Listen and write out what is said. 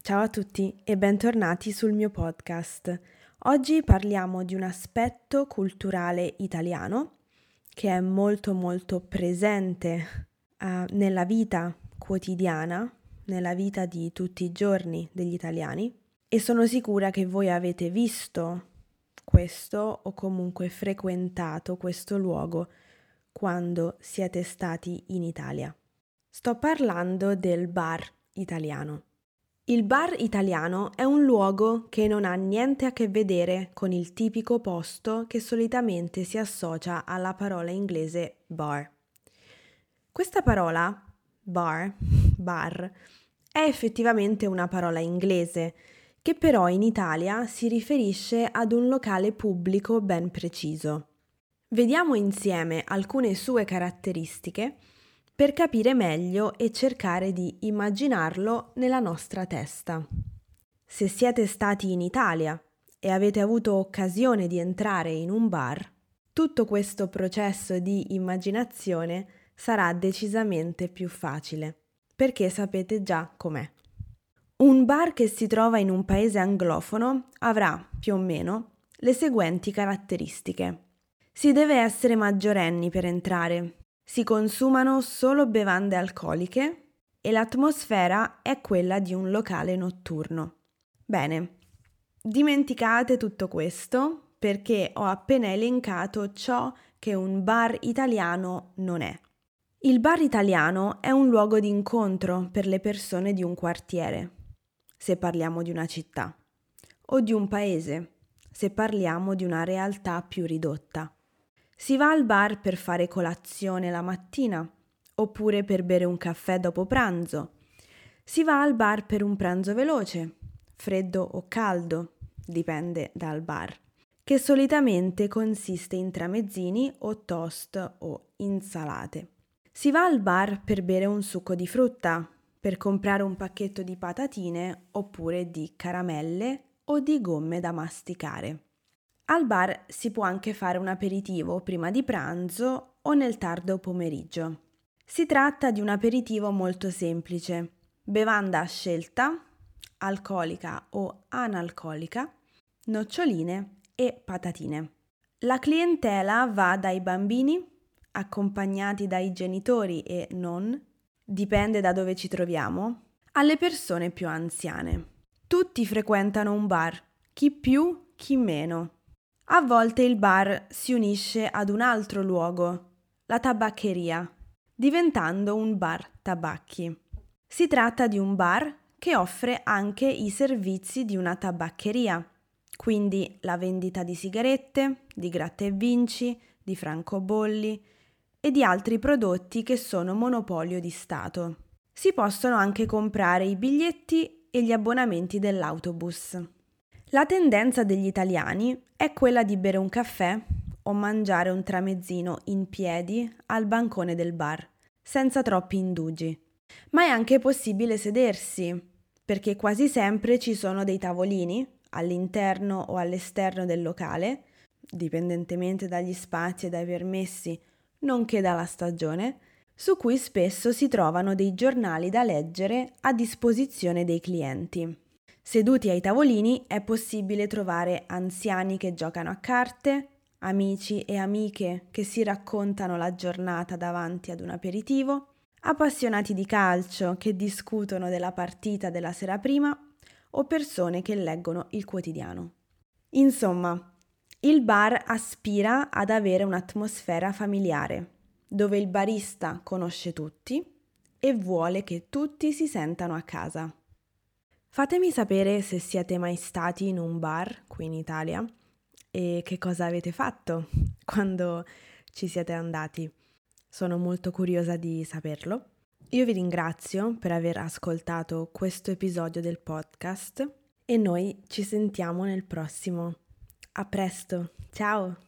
Ciao a tutti e bentornati sul mio podcast. Oggi parliamo di un aspetto culturale italiano che è molto molto presente uh, nella vita quotidiana, nella vita di tutti i giorni degli italiani e sono sicura che voi avete visto questo o comunque frequentato questo luogo quando siete stati in Italia. Sto parlando del bar italiano. Il bar italiano è un luogo che non ha niente a che vedere con il tipico posto che solitamente si associa alla parola inglese bar. Questa parola, bar, bar, è effettivamente una parola inglese che però in Italia si riferisce ad un locale pubblico ben preciso. Vediamo insieme alcune sue caratteristiche per capire meglio e cercare di immaginarlo nella nostra testa. Se siete stati in Italia e avete avuto occasione di entrare in un bar, tutto questo processo di immaginazione sarà decisamente più facile, perché sapete già com'è. Un bar che si trova in un paese anglofono avrà, più o meno, le seguenti caratteristiche. Si deve essere maggiorenni per entrare, si consumano solo bevande alcoliche e l'atmosfera è quella di un locale notturno. Bene, dimenticate tutto questo perché ho appena elencato ciò che un bar italiano non è. Il bar italiano è un luogo di incontro per le persone di un quartiere, se parliamo di una città, o di un paese, se parliamo di una realtà più ridotta. Si va al bar per fare colazione la mattina, oppure per bere un caffè dopo pranzo. Si va al bar per un pranzo veloce, freddo o caldo, dipende dal bar, che solitamente consiste in tramezzini o toast o insalate. Si va al bar per bere un succo di frutta, per comprare un pacchetto di patatine oppure di caramelle o di gomme da masticare. Al bar si può anche fare un aperitivo prima di pranzo o nel tardo pomeriggio. Si tratta di un aperitivo molto semplice, bevanda a scelta, alcolica o analcolica, noccioline e patatine. La clientela va dai bambini, accompagnati dai genitori e non, dipende da dove ci troviamo, alle persone più anziane. Tutti frequentano un bar, chi più, chi meno. A volte il bar si unisce ad un altro luogo, la tabaccheria, diventando un bar tabacchi. Si tratta di un bar che offre anche i servizi di una tabaccheria, quindi la vendita di sigarette, di gratta e vinci, di francobolli e di altri prodotti che sono monopolio di Stato. Si possono anche comprare i biglietti e gli abbonamenti dell'autobus. La tendenza degli italiani è quella di bere un caffè o mangiare un tramezzino in piedi al bancone del bar, senza troppi indugi. Ma è anche possibile sedersi, perché quasi sempre ci sono dei tavolini all'interno o all'esterno del locale, dipendentemente dagli spazi e dai permessi, nonché dalla stagione, su cui spesso si trovano dei giornali da leggere a disposizione dei clienti. Seduti ai tavolini è possibile trovare anziani che giocano a carte, amici e amiche che si raccontano la giornata davanti ad un aperitivo, appassionati di calcio che discutono della partita della sera prima o persone che leggono il quotidiano. Insomma, il bar aspira ad avere un'atmosfera familiare, dove il barista conosce tutti e vuole che tutti si sentano a casa. Fatemi sapere se siete mai stati in un bar qui in Italia e che cosa avete fatto quando ci siete andati. Sono molto curiosa di saperlo. Io vi ringrazio per aver ascoltato questo episodio del podcast e noi ci sentiamo nel prossimo. A presto, ciao!